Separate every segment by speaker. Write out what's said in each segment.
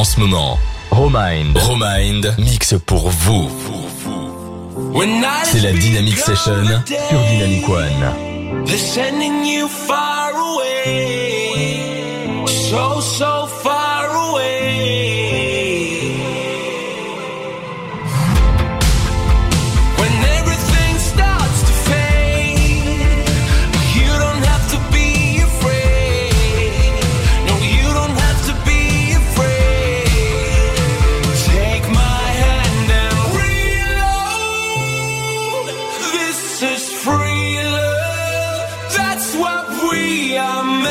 Speaker 1: en ce moment. Romind. Romind mixe pour vous. C'est la Dynamic Session sur Dynamic One.
Speaker 2: what we are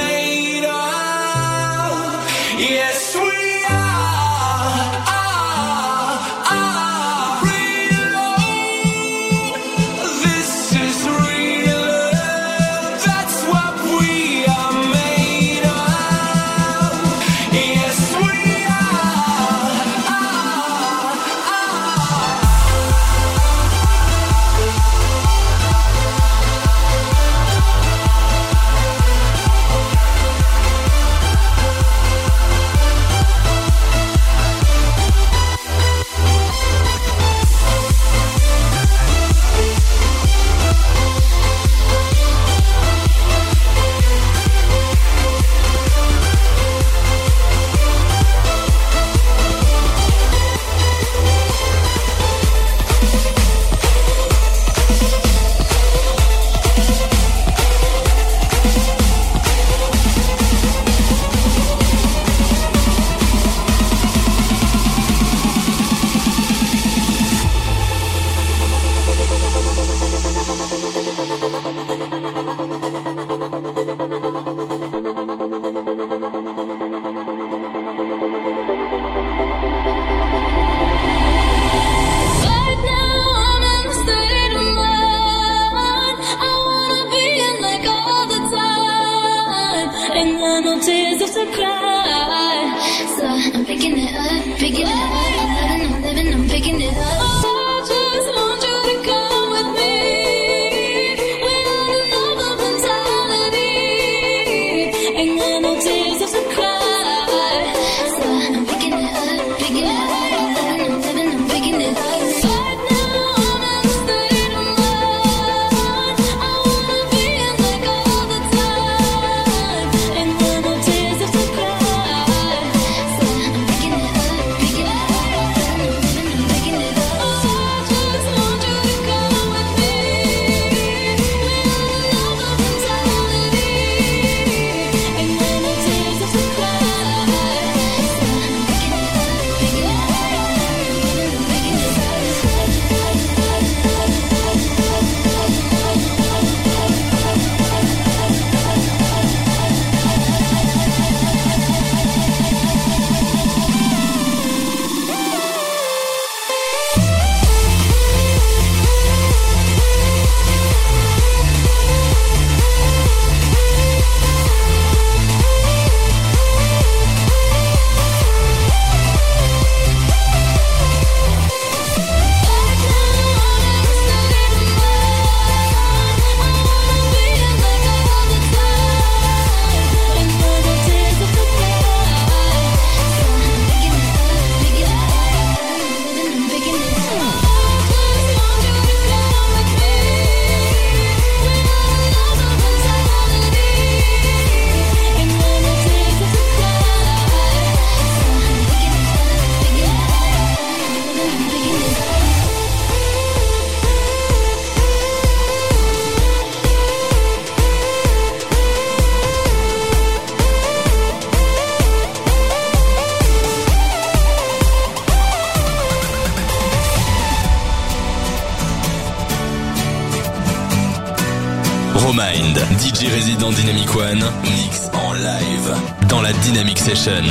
Speaker 1: DJ Resident Dynamic One, mix en live dans la Dynamic Session.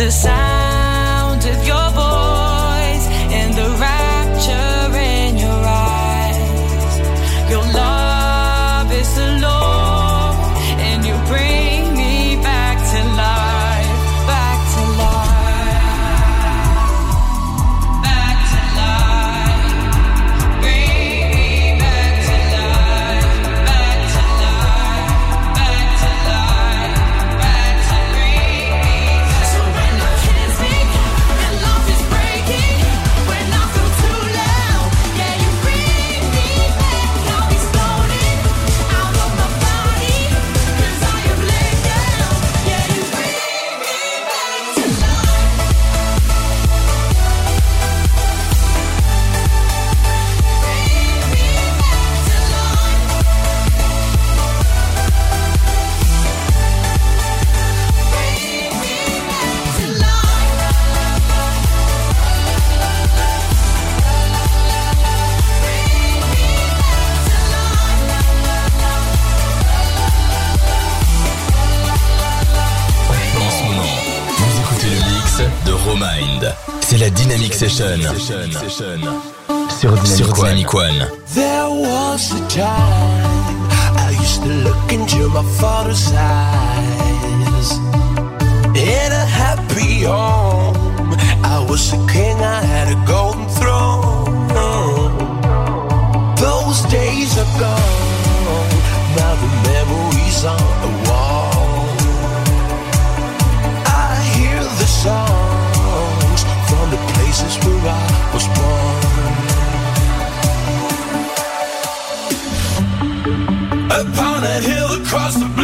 Speaker 2: the side.
Speaker 3: Sur Dynamic One.
Speaker 1: There was a time I used to look into my father's eyes. In a happy home, I was a king, I had a golden throne. Those days are gone, where I was born.
Speaker 4: Upon a hill across the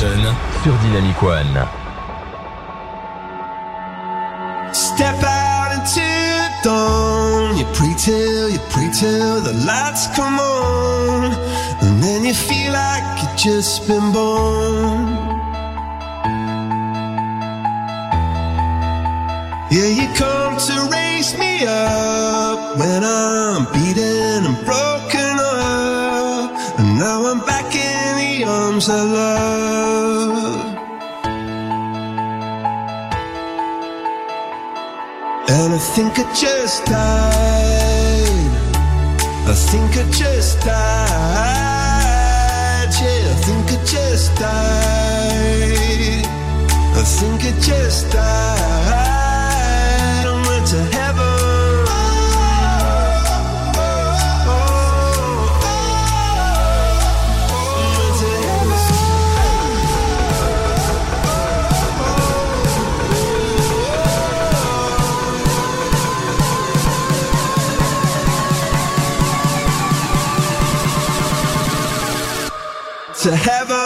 Speaker 1: Session sur Dynamic One.
Speaker 5: Step out into the dawn. You pray till, you pray till the lights come on. And then you feel like you've just been born. Yeah, you come to raise me up when I'm beaten and broken arms love. And I think I just died. I think I just died. Yeah, I think I just died. I think I just died. I went to heaven. To heaven.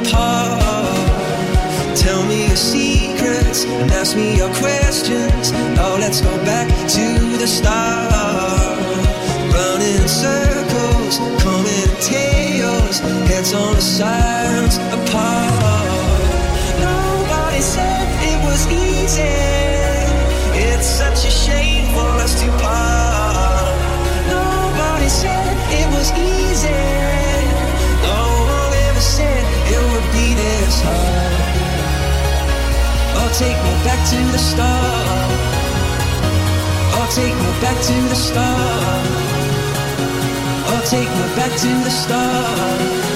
Speaker 3: Apart. Tell me your secrets and ask me your questions. Oh, let's go back to the start. Running in circles, coming in tails, heads on the sides apart. Nobody said it was easy.
Speaker 5: Take me back to the start. Oh, take me back to the start. Oh, take me back to the start.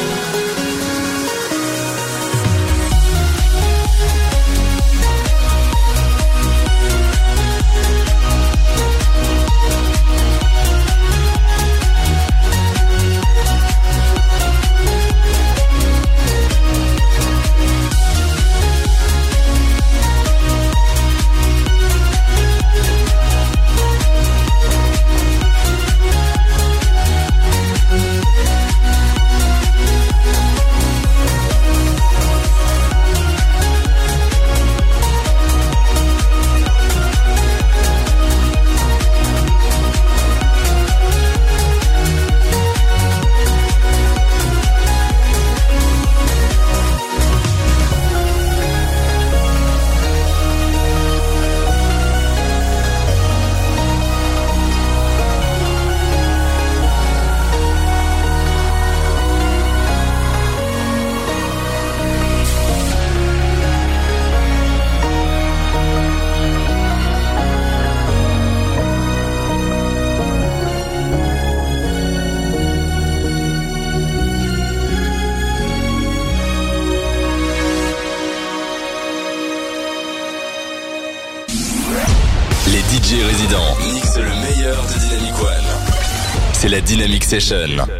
Speaker 3: Session.